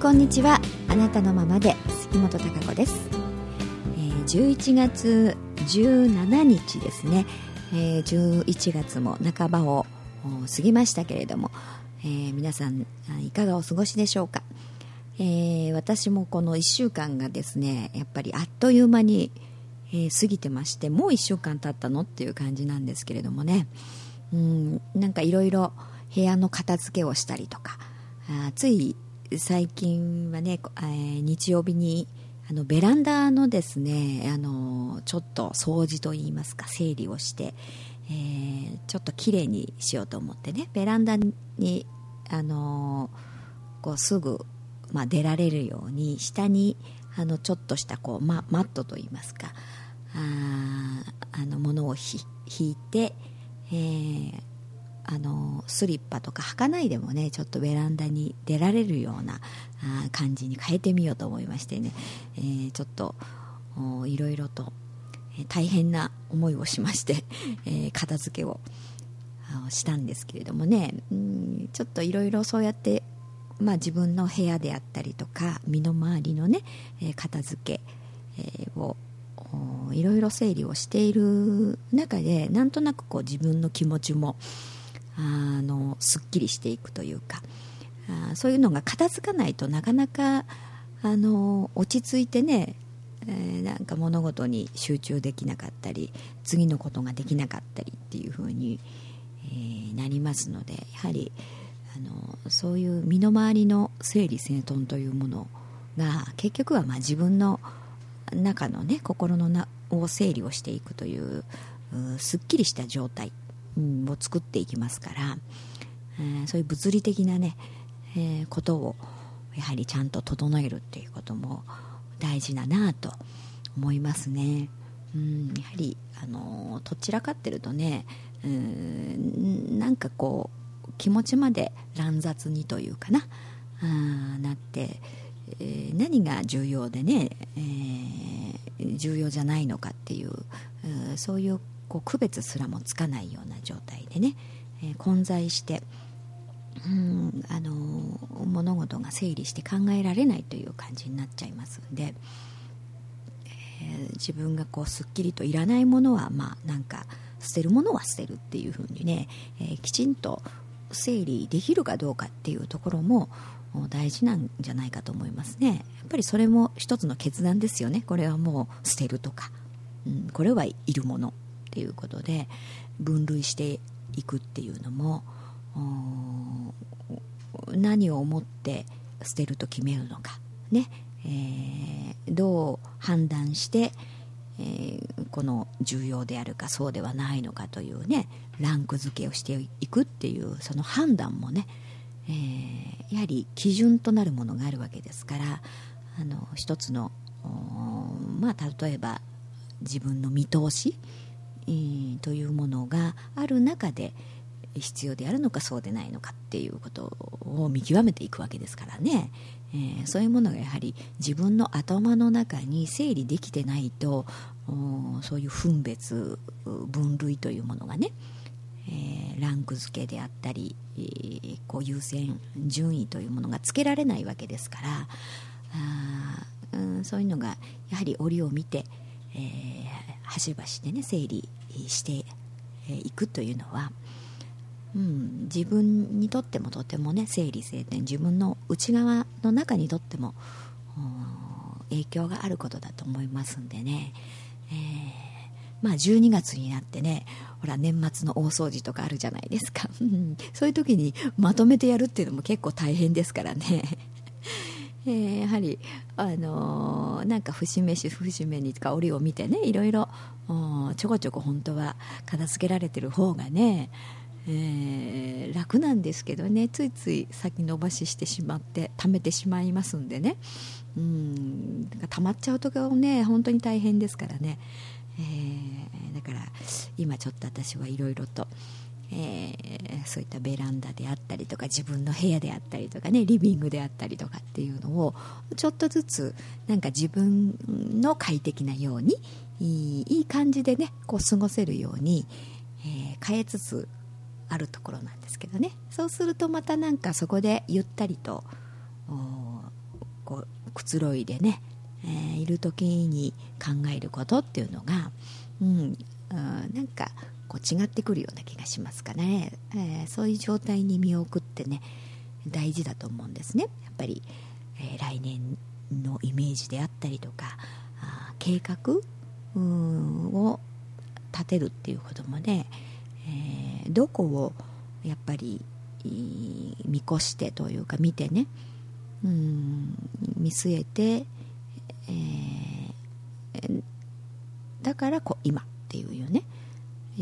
こんにちは。あなたのままで杉本孝子です、えー、11月17日ですね、えー、11月も半ばを過ぎましたけれども、えー、皆さんいかがお過ごしでしょうか、えー、私もこの1週間がですねやっぱりあっという間に、えー、過ぎてましてもう1週間経ったのっていう感じなんですけれどもね。うんなんかいろいろ部屋の片付けをしたりとかあつい最近はね、えー、日曜日にあのベランダのですねあのちょっと掃除といいますか整理をして、えー、ちょっときれいにしようと思ってねベランダにあのこうすぐ、まあ、出られるように下にあのちょっとしたこう、ま、マットといいますかああのものを引いて、えー、あのスリッパとか履かないでもねちょっとベランダに出られるようなあ感じに変えてみようと思いましてね、えー、ちょっといろいろと、え、大変な思いをしまして、えー、片付けをしたんですけれどもね、うん、ちょっといろいろそうやって、まあ、自分の部屋であったりとか身の回りのね、え片付け、をいろいろ整理をしている中でなんとなくこう自分の気持ちもあのすっきりしていくというかあそういうのが片付かないとなかなかあの落ち着いてね、えー、なんか物事に集中できなかったり次のことができなかったりっていう風に、えー、なりますのでやはりあのそういう身の回りの整理整頓というものが結局はまあ自分の中のね心のなを整理をしていくというすっきりした状態。を作っていきますから、えー、そういう物理的なね、えー、ことをやはりちゃんと整えるっていうことも大事だなと思いますね。うん、やはり、あのどちらかってるとねうんなんかこう気持ちまで乱雑にというかなあなって、えー、何が重要でね、えー、重要じゃないのかっていうそういうこう区別すらもつかないような状態でね、えー、混在してうんあの、物事が整理して考えられないという感じになっちゃいますんで、えー、自分がこうすっきりといらないものはまあなんか捨てるものは捨てるっていうふうにね、えー、きちんと整理できるかどうかっていうところも大事なんじゃないかと思いますね。やっぱりそれも一つの決断ですよね。これはもう捨てるとか、うん、これはいるもの。っていうことで分類していくっていうのも何を思って捨てると決めるのかね、えー、どう判断して、えー、この重要であるかそうではないのかというねランク付けをしていくっていうその判断もね、えー、やはり基準となるものがあるわけですからあの一つのまあ例えば自分の見通し、というものがある中で必要であるのかそうでないのかっていうことを見極めていくわけですからね、えー、そういうものがやはり自分の頭の中に整理できてないとそういう分別分類というものがね、えー、ランク付けであったり、えー、こう優先順位というものがつけられないわけですからあ、うん、そういうのがやはり折を見て、えー、端々でね整理していくというのは、うん、自分にとってもとてもね整理整頓自分の内側の中にとっても影響があることだと思いますんでね、えー、まあ12月になってねほら年末の大掃除とかあるじゃないですか。そういう時にまとめてやるっていうのも結構大変ですからね。えー、やはり、あのー、なんか節目節目にか折を見てねいろいろちょこちょこ本当は片付けられてる方がね、えー、楽なんですけどねついつい先延ばししてしまって貯めてしまいますんでねうん溜まっちゃうとかね本当に大変ですからね、えー、だから今ちょっと私はいろいろと。えー、そういったベランダであったりとか自分の部屋であったりとかねリビングであったりとかっていうのをちょっとずつなんか自分の快適なようにいい感じでねこう過ごせるように、えー、変えつつあるところなんですけどね。そうするとまたなんかそこでゆったりとこうくつろいでね、えー、いる時に考えることっていうのが、うん、なんかこう違ってくるような気がしますかね、えー、そういう状態に見送ってね大事だと思うんですね。やっぱり、えー、来年のイメージであったりとかあ計画を立てるっていうこともね、えー、どこをやっぱり見越してというか見てねうん見据えて、えー、だからこ今っていうよね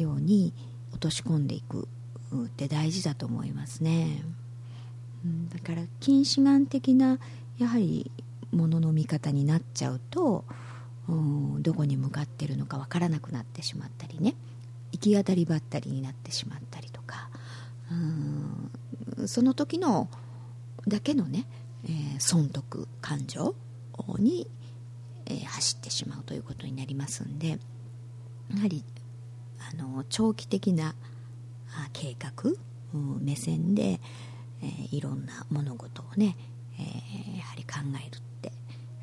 ように落とし込んでいくって大事だと思いますね、うん、だから近視眼的なやはりものの見方になっちゃうと、うん、どこに向かってるのかわからなくなってしまったりね。行き当たりばったりになってしまったりとか、うん、その時のだけのね、えー、損得感情に、えー、走ってしまうということになりますんでやはりあの長期的な計画、目線で、えー、いろんな物事をね、えー、やはり考えるって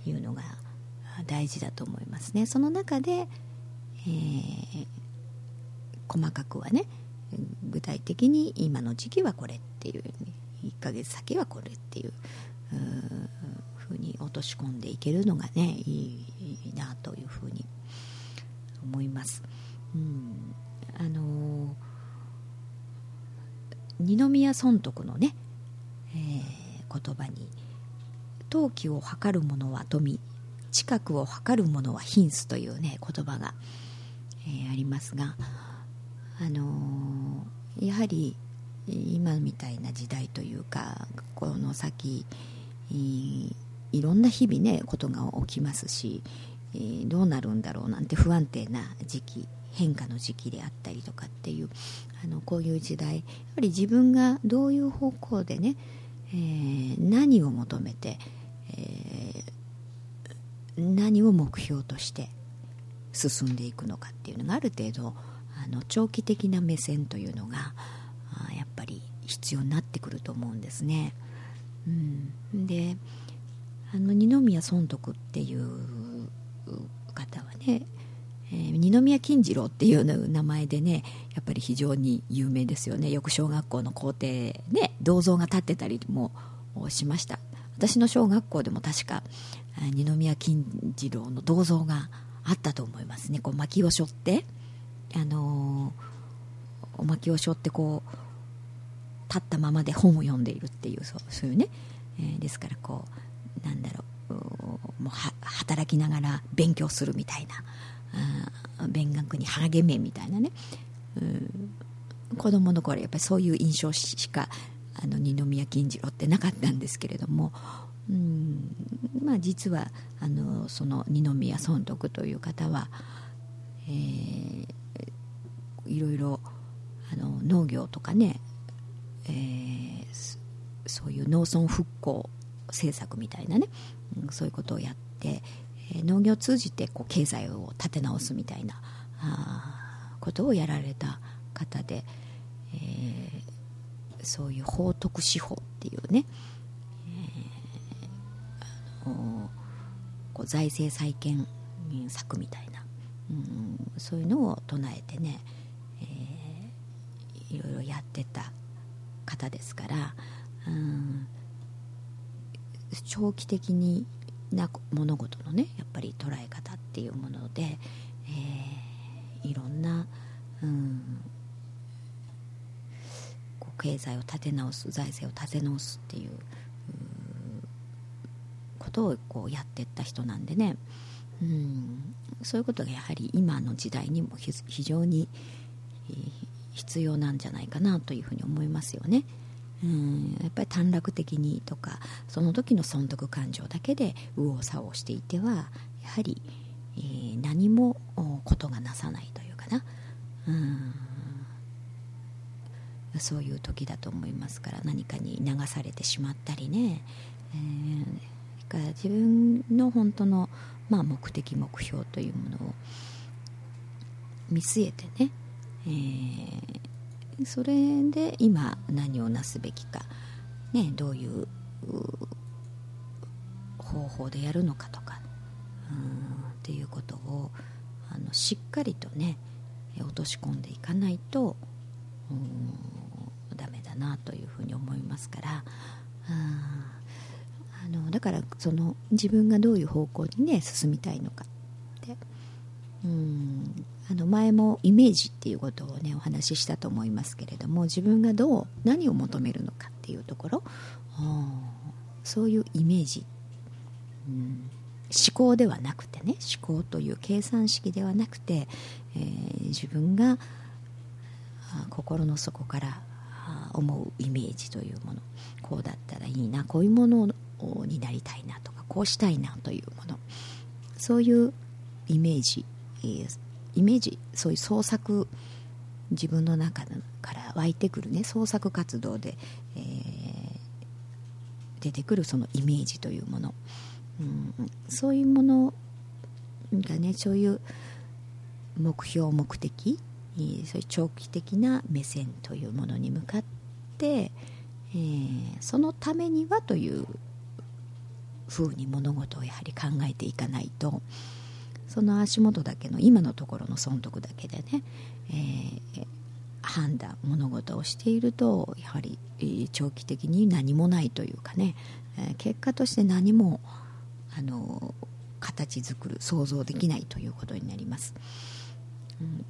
いうのが大事だと思いますねその中で、えー、細かくはね具体的に今の時期はこれっていう1ヶ月先はこれっていうふうに落とし込んでいけるのがねいいなというふうに思います。二宮尊徳のね、えー、言葉に「陶器を測る者は富近くを測る者は貧す」というね言葉が、えー、ありますが、あのー、やはり今みたいな時代というかこの先いろんな日々ねことが起きますし、え、どうなるんだろうなんて不安定な時期変化の時期であったりとかっていうあのこういう時代やっぱり自分がどういう方向でね、えー、何を求めて、えー、何を目標として進んでいくのかっていうのがある程度あの長期的な目線というのがあやっぱり必要になってくると思うんですね。うん、であの二宮尊徳っていう方はねえー、二宮金次郎っていう名前でねやっぱり非常に有名ですよね。よく小学校の校庭ね銅像が立ってたりもしました。私の小学校でも確か二宮金次郎の銅像があったと思いますね。こう薪を背負ってあのー、お薪を背負ってこう立ったままで本を読んでいるっていうそうそういうね、えー、ですからこうなんだろうもう働きながら勉強するみたいな勉学に励めみたいなね、うん、子供の頃やっぱりそういう印象しかあの二宮金次郎ってなかったんですけれども、うん。まあ、実はあのその二宮尊徳という方は、えー、いろいろあの農業とかね、えー、そういう農村復興政策みたいなね、うん、そういうことをやって、農業を通じてこう経済を立て直すみたいなあことをやられた方で、えー、そういう法徳司法っていうね、えー、こう財政再建策みたいな、うん、そういうのを唱えてね、えー、いろいろやってた方ですから、うん、長期的にな物事のねやっぱり捉え方っていうもので、えー、いろんな、うん、こう経済を立て直す財政を立て直すっていうことをこうやっていった人なんでね、うん、そういうことがやはり今の時代にも非常に必要なんじゃないかなというふうに思いますよね。うん。やっぱり短絡的にとかその時の損得感情だけで右往左往していてはやはり、えー、何もことがなさないというかな。うん。そういう時だと思いますから何かに流されてしまったりね、えー、から自分の本当の、まあ、目的目標というものを見据えてね、えーそれで今何をなすべきか、ね、どういう方法でやるのかとかうんっていうことをあのしっかりとね落とし込んでいかないとダメだなというふうに思いますからあのだからその自分がどういう方向にね進みたいのかってうんあの前もイメージっていうことをねお話ししたと思いますけれども自分がどう何を求めるのかっていうところ。そういうイメージ、うん、思考ではなくてね思考という計算式ではなくて、えー、自分が心の底から思うイメージというもの。こうだったらいいなこういうものになりたいなとかこうしたいなというもの。そういうイメージ、えー、イメージそういう創作自分の中から湧いてくるね創作活動で、えー、出てくるそのイメージというもの、うん、そういうものがねそういう目標目的そういう長期的な目線というものに向かって、えー、そのためにはというふうに物事をやはり考えていかないと。その足元だけの今のところの損得だけでね、えー、判断物事をしているとやはり、長期的に何もないというかね、えー、結果として何もあの形作る想像できないということになります。うん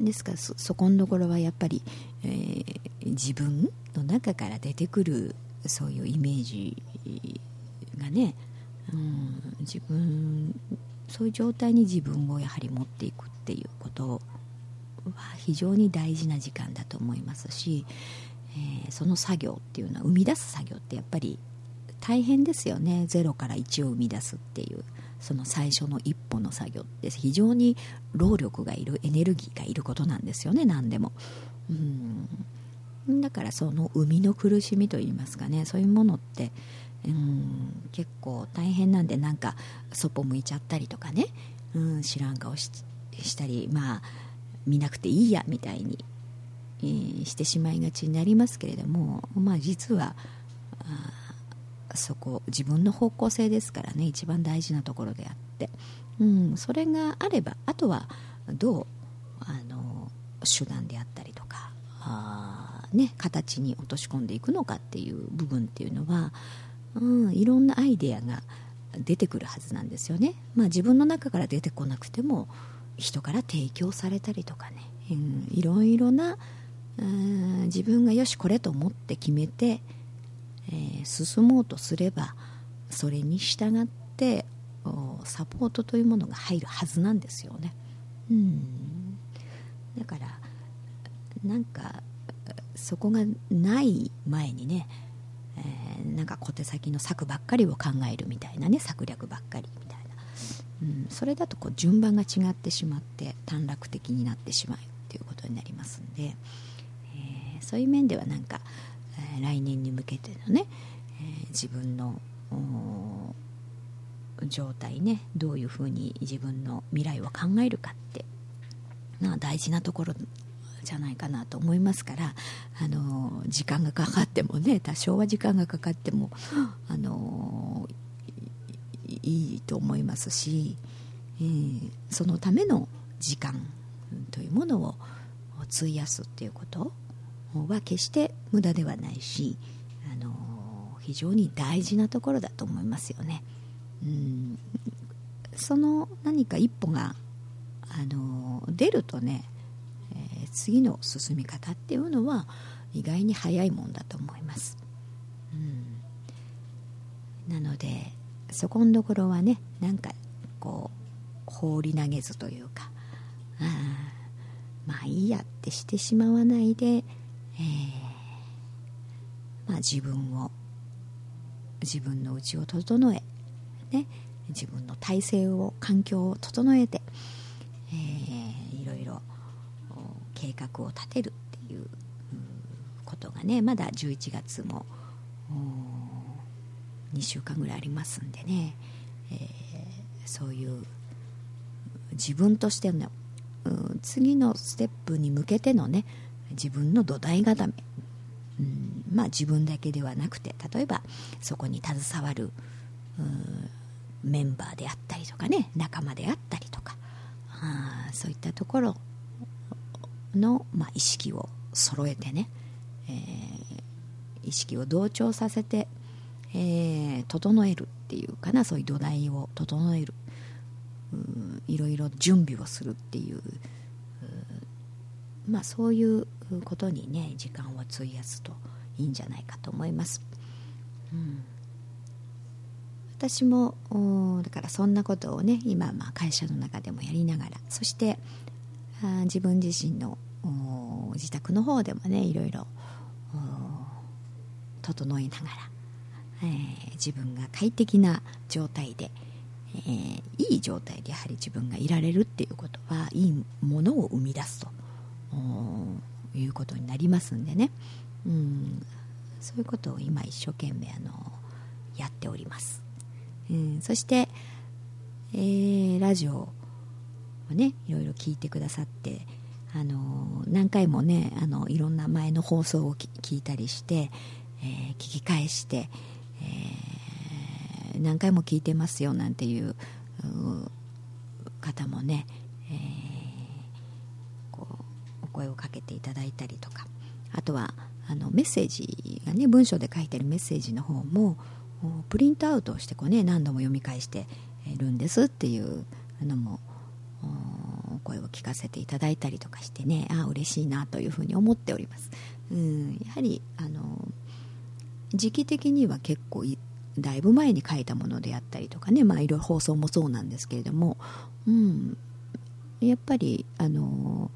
ですからそこのところはやっぱり、えー、自分の中から出てくるそういうイメージがね、うん、自分そういう状態に自分をやはり持っていくっていうことは非常に大事な時間だと思いますし、えー、その作業っていうのは生み出す作業ってやっぱり大変ですよね。ゼロから1を生み出すっていうその最初の一歩の作業って非常に労力がいるエネルギーがいることなんですよね何でも。うん。だからその生みの苦しみといいますかねそういうものってうん結構大変なんでなんかそっぽ向いちゃったりとかね、うん、知らん顔したりまあ見なくていいやみたいに、えー、してしまいがちになりますけれどもまあ実はそこ自分の方向性ですからね一番大事なところであって、うん、それがあればあとはどうあの手段であったりとかあ、ね、形に落とし込んでいくのかっていう部分っていうのは、うん、いろんなアイデアが出てくるはずなんですよね、まあ、自分の中から出てこなくても人から提供されたりとかね、うん、いろいろな、うん、自分がよしこれと思って決めてえー、進もうとすればそれに従ってサポートというものが入るはずなんですよね。うん。だからなんかそこがない前にね、えー、なんか小手先の策ばっかりを考えるみたいなね策略ばっかりみたいな、うん、それだとこう順番が違ってしまって短絡的になってしまうっていうことになりますんで、えー、そういう面ではなんかえ来年に向けてのね、え、自分の状態ねどういうふうに自分の未来を考えるかってな大事なところじゃないかなと思いますからあの時間がかかってもね多少は時間がかかってもあのいいと思いますし、えー、そのための時間というものを費やすっていうことは決して無駄ではないし、あの非常に大事なところだと思いますよね。うんその何か一歩が、あの出るとね、ー、次の進み方っていうのは意外に早いもんだと思います。うん、なのでそこのところはねなんかこう放り投げずというかあまあいいやってしてしまわないでえー、まあ、自分を自分の内を整え、ね、自分の体制を環境を整えて、えー、いろいろ計画を立てるっていうことがねまだ11月も2週間ぐらいありますんでね、えー、そういう自分としての次のステップに向けてのね自分の土台固め、うん、まあ、自分だけではなくて例えばそこに携わるメンバーであったりとかね仲間であったりとかあそういったところの、まあ、意識を揃えてね、えー、意識を同調させて、えー、整えるっていうかなそういう土台を整えるいろいろ準備をするっていうまあそういうことにね時間を費やすといいんじゃないかと思います。うん私もだからそんなことをね今まあ会社の中でもやりながらそして自分自身の自宅の方でもねいろいろ整えながら、えー、自分が快適な状態で、えー、いい状態でやはり自分がいられるっていうことはいいものを生み出すということになりますんでね、うん、そういうことを今一生懸命あのやっております。うん、そして、えー、ラジオをねいろいろ聞いてくださってあの何回もねあのいろんな前の放送を聞いたりして、えー、聞き返して、えー、何回も聞いてますよなんていう方もね、えー、こうお声をかけていただいたりとか。あとはあのメッセージがね文章で書いてるメッセージの方もプリントアウトをしてこう、ね、何度も読み返してるんですっていうのも声を聞かせていただいたりとかしてねああ嬉しいなというふうに思っております、うん、やはりあの時期的には結構だいぶ前に書いたものであったりとかねまあいろいろ放送もそうなんですけれども、うん、やっぱりあの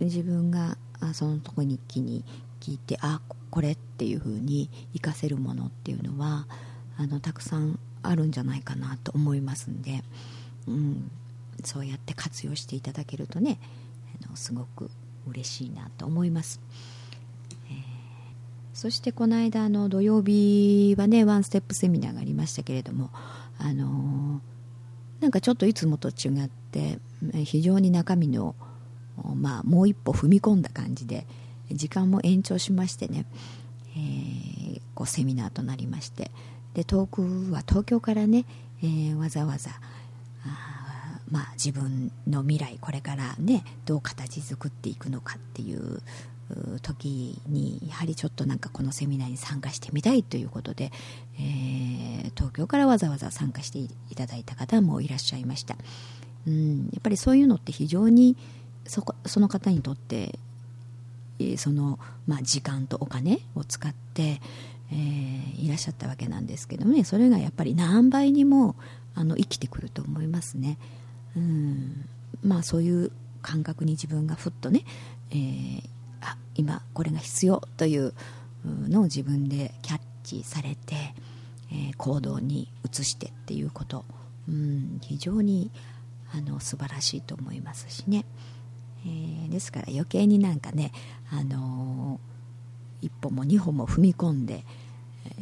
自分がそのとこ日記に聞いてあこれっていう風に活かせるものっていうのはあのたくさんあるんじゃないかなと思いますんで、うん、そうやって活用していただけるとねあのすごく嬉しいなと思います、えー、そしてこの間の土曜日はねワンステップセミナーがありましたけれどもあのー、なんかちょっといつもと違って非常に中身のまあもう一歩踏み込んだ感じで時間も延長しましてね、えー、こうセミナーとなりましてで遠くは東京からね、えー、わざわざ、まあ、自分の未来これからねどう形作っていくのかっていう時にやはりちょっとなんかこのセミナーに参加してみたいということで、えー、東京からわざわざ参加していただいた方もいらっしゃいました、うん、やっぱりそういうのって非常にそこその方にとってその、まあ、時間とお金を使って、えー、いらっしゃったわけなんですけどねそれがやっぱり何倍にもあの生きてくると思いますね。うん。まあそういう感覚に自分がふっとね、えー、あ今これが必要というのを自分でキャッチされて、えー、行動に移してっていうこと、うん、非常にあの素晴らしいと思いますしね。えー、ですから余計になんかね、あのー、一歩も二歩も踏み込んで、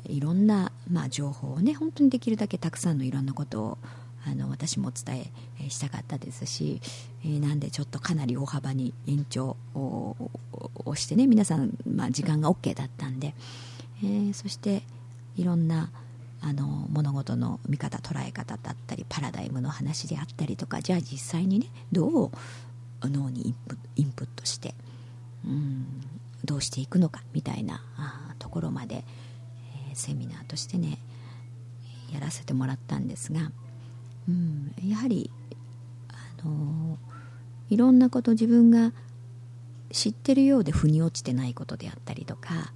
えー、いろんな、まあ、情報をね本当にできるだけたくさんのいろんなことをあの私もお伝えしたかったですし、えー、なんでちょっとかなり大幅に延長をしてね皆さん、まあ、時間が OK だったんで、えー、そしていろんなあの物事の見方捉え方だったりパラダイムの話であったりとかじゃあ実際にねどう脳にインプットしてうんどうしていくのかみたいなところまで、えー、セミナーとしてねやらせてもらったんですが、うん、やはり、あの、いろんなこと自分が知ってるようで腑に落ちてないことであったりとか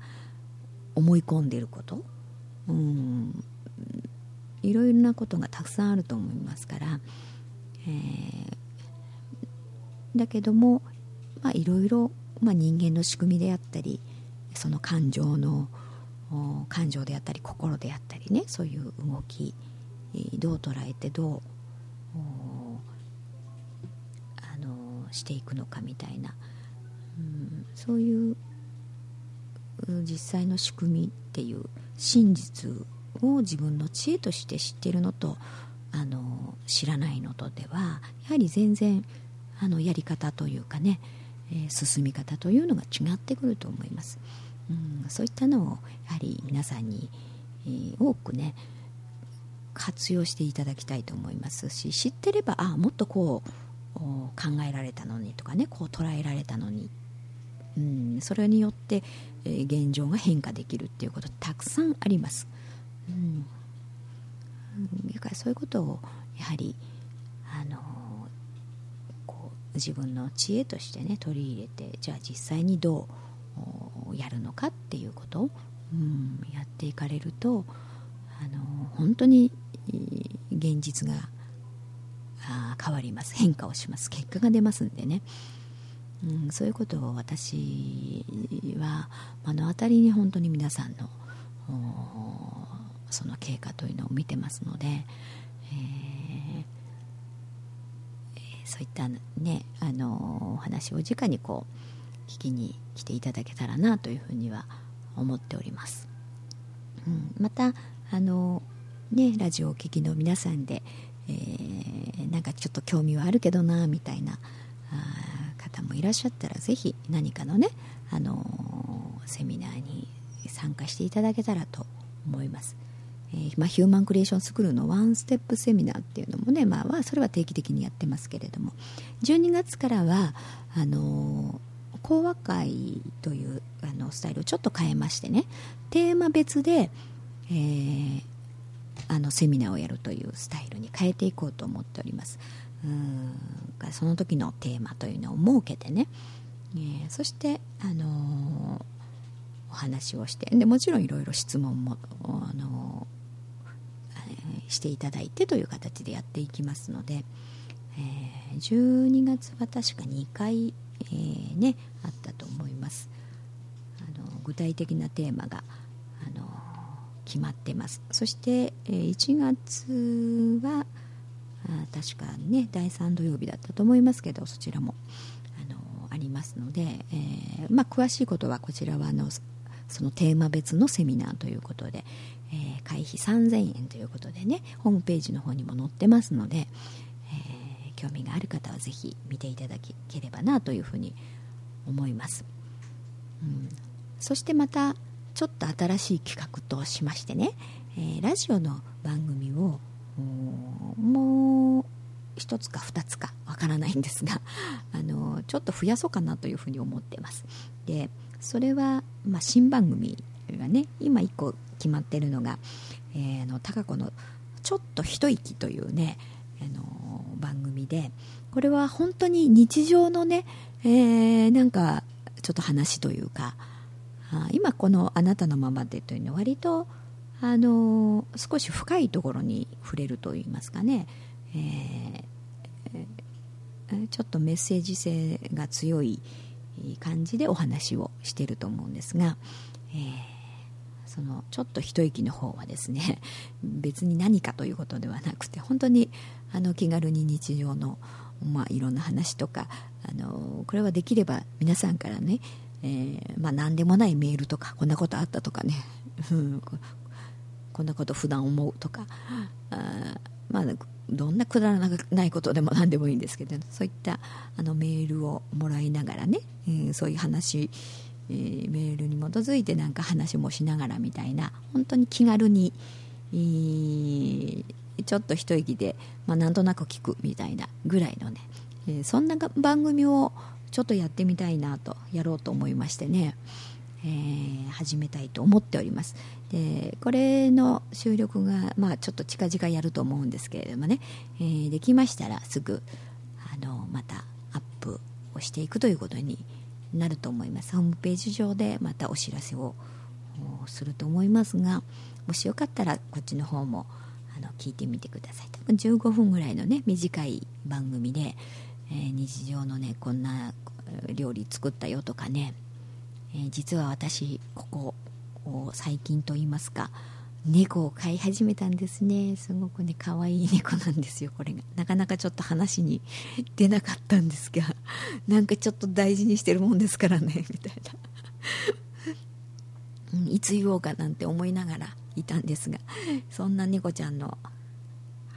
思い込んでること、うん、いろいろなことがたくさんあると思いますから、えー、だけどもいろいろ人間の仕組みであったりその感情の感情であったり心であったりねそういう動きどう捉えてどうあのしていくのかみたいな、うん、そういう実際の仕組みっていう真実を自分の知恵として知ってるのとあの知らないのとではやはり全然あのやり方というかね、えー、進み方というのが違ってくると思います。うん、そういったのをやはり皆さんに、えー、多くね活用していただきたいと思いますし知ってればあもっとこう考えられたのにとかねこう捉えられたのに、うん、それによって、えー、現状が変化できるっていうことたくさんあります。うん、だからそういうことをやはりあのこう自分の知恵としてね取り入れてじゃあ実際にどうやるのかっていうことを、うん、やっていかれるとあの本当に現実が変わります。変化をします。結果が出ますんでね、うん、そういうことを私は目の当たりに本当に皆さんのその経過というのを見てますので、えー、そういったねあのお話を直にこう聞きに来ていただけたらなというふうには思っております、うん、またあのねラジオを聴きの皆さんで、えー、なんかちょっと興味はあるけどなみたいな方もいらっしゃったらぜひ何かのね、あのー、セミナーに参加していただけたらと思います。えー、まあ、ヒューマンクリエーションスクールのワンステップセミナーっていうのもね、まあ、それは定期的にやってますけれども12月からはあの、講話会というあのスタイルをちょっと変えましてねテーマ別で、えー、あのセミナーをやるというスタイルに変えていこうと思っております。うん。その時のテーマというのを設けてね、えー、そして、あのー、お話をしてでもちろんいろいろ質問も、あのー、していただいてという形でやっていきますので、え12月は確か2回、えー、ね、あったと思います。あの具体的なテーマがあの決まってます。そして、1月は確かね第3土曜日だったと思いますけどそちらもあのありますので、えー、まあ、詳しいことはこちらはあのそのテーマ別のセミナーということで、えー、会費3000円ということでねホームページの方にも載ってますので、えー、興味がある方はぜひ見ていただければなというふうに思います、うん、そしてまたちょっと新しい企画としましてね、えー、ラジオの番組をもう1つか2つかわからないんですが あのちょっと増やそうかなというふうに思ってます。でそれは、まあ、新番組がね今1個決まってるのが、えー、の高子の「ちょっと一息」というねあの番組でこれは本当に日常のね、えー、なんかちょっと話というか今この「あなたのままで」というのは割とあの少し深いところに触れるといいますかね、えー、ちょっとメッセージ性が強い感じでお話をしていると思うんですが、えー、そのちょっと一息の方はですね 別に何かということではなくて本当にあの気軽に日常の、まあ、いろんな話とかあのこれはできれば皆さんからねえー、まあ、何でもないメールとかこんなことあったとかね。こんなこと普段思うとか。あまあどんなくだらないことでも何でもいいんですけどそういったあのメールをもらいながらね、えー、そういう話、えー、メールに基づいてなんか話もしながらみたいな本当に気軽に、えー、ちょっと一息で、まあ、なんとなく聞くみたいなぐらいのね、えそんな番組をちょっとやってみたいなとやろうと思いましてね、えー、始めたいと思っております。でこれの収録が、まあ、ちょっと近々やると思うんですけれどもね、えー、できましたらすぐあのまたアップをしていくということになると思います。ホームページ上でまたお知らせをすると思いますがもしよかったらこっちの方もあの聞いてみてください。多分15分ぐらいのね短い番組で、えー、日常のねこんな料理作ったよとかね、えー、実は私ここ最近と言いますか猫を飼い始めたんですね。すごくね可愛い猫なんですよこれが。なかなかちょっと話に出なかったんですが なんかちょっと大事にしてるもんですからねみたいな、うん、いつ言おうかなんて思いながらいたんですがそんな猫ちゃんの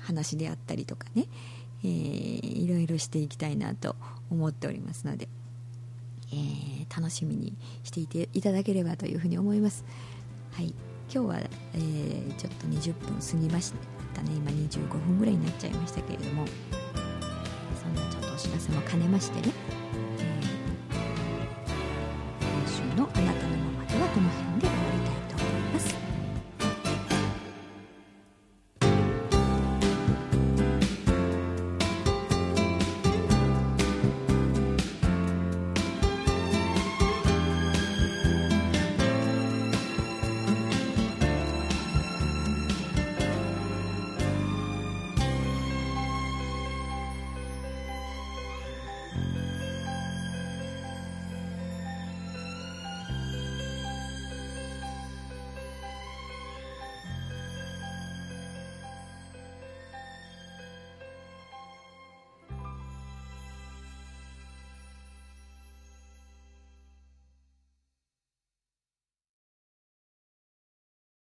話であったりとかね、えー、いろいろしていきたいなと思っておりますので、えー、楽しみにしていていただければというふうに思います。はい。今日は、えー、ちょっと20分過ぎましたね。今25分ぐらいになっちゃいましたけれども。そんなちょっとお知らせも兼ねましてね、えー、今週の「あなたのままではこの辺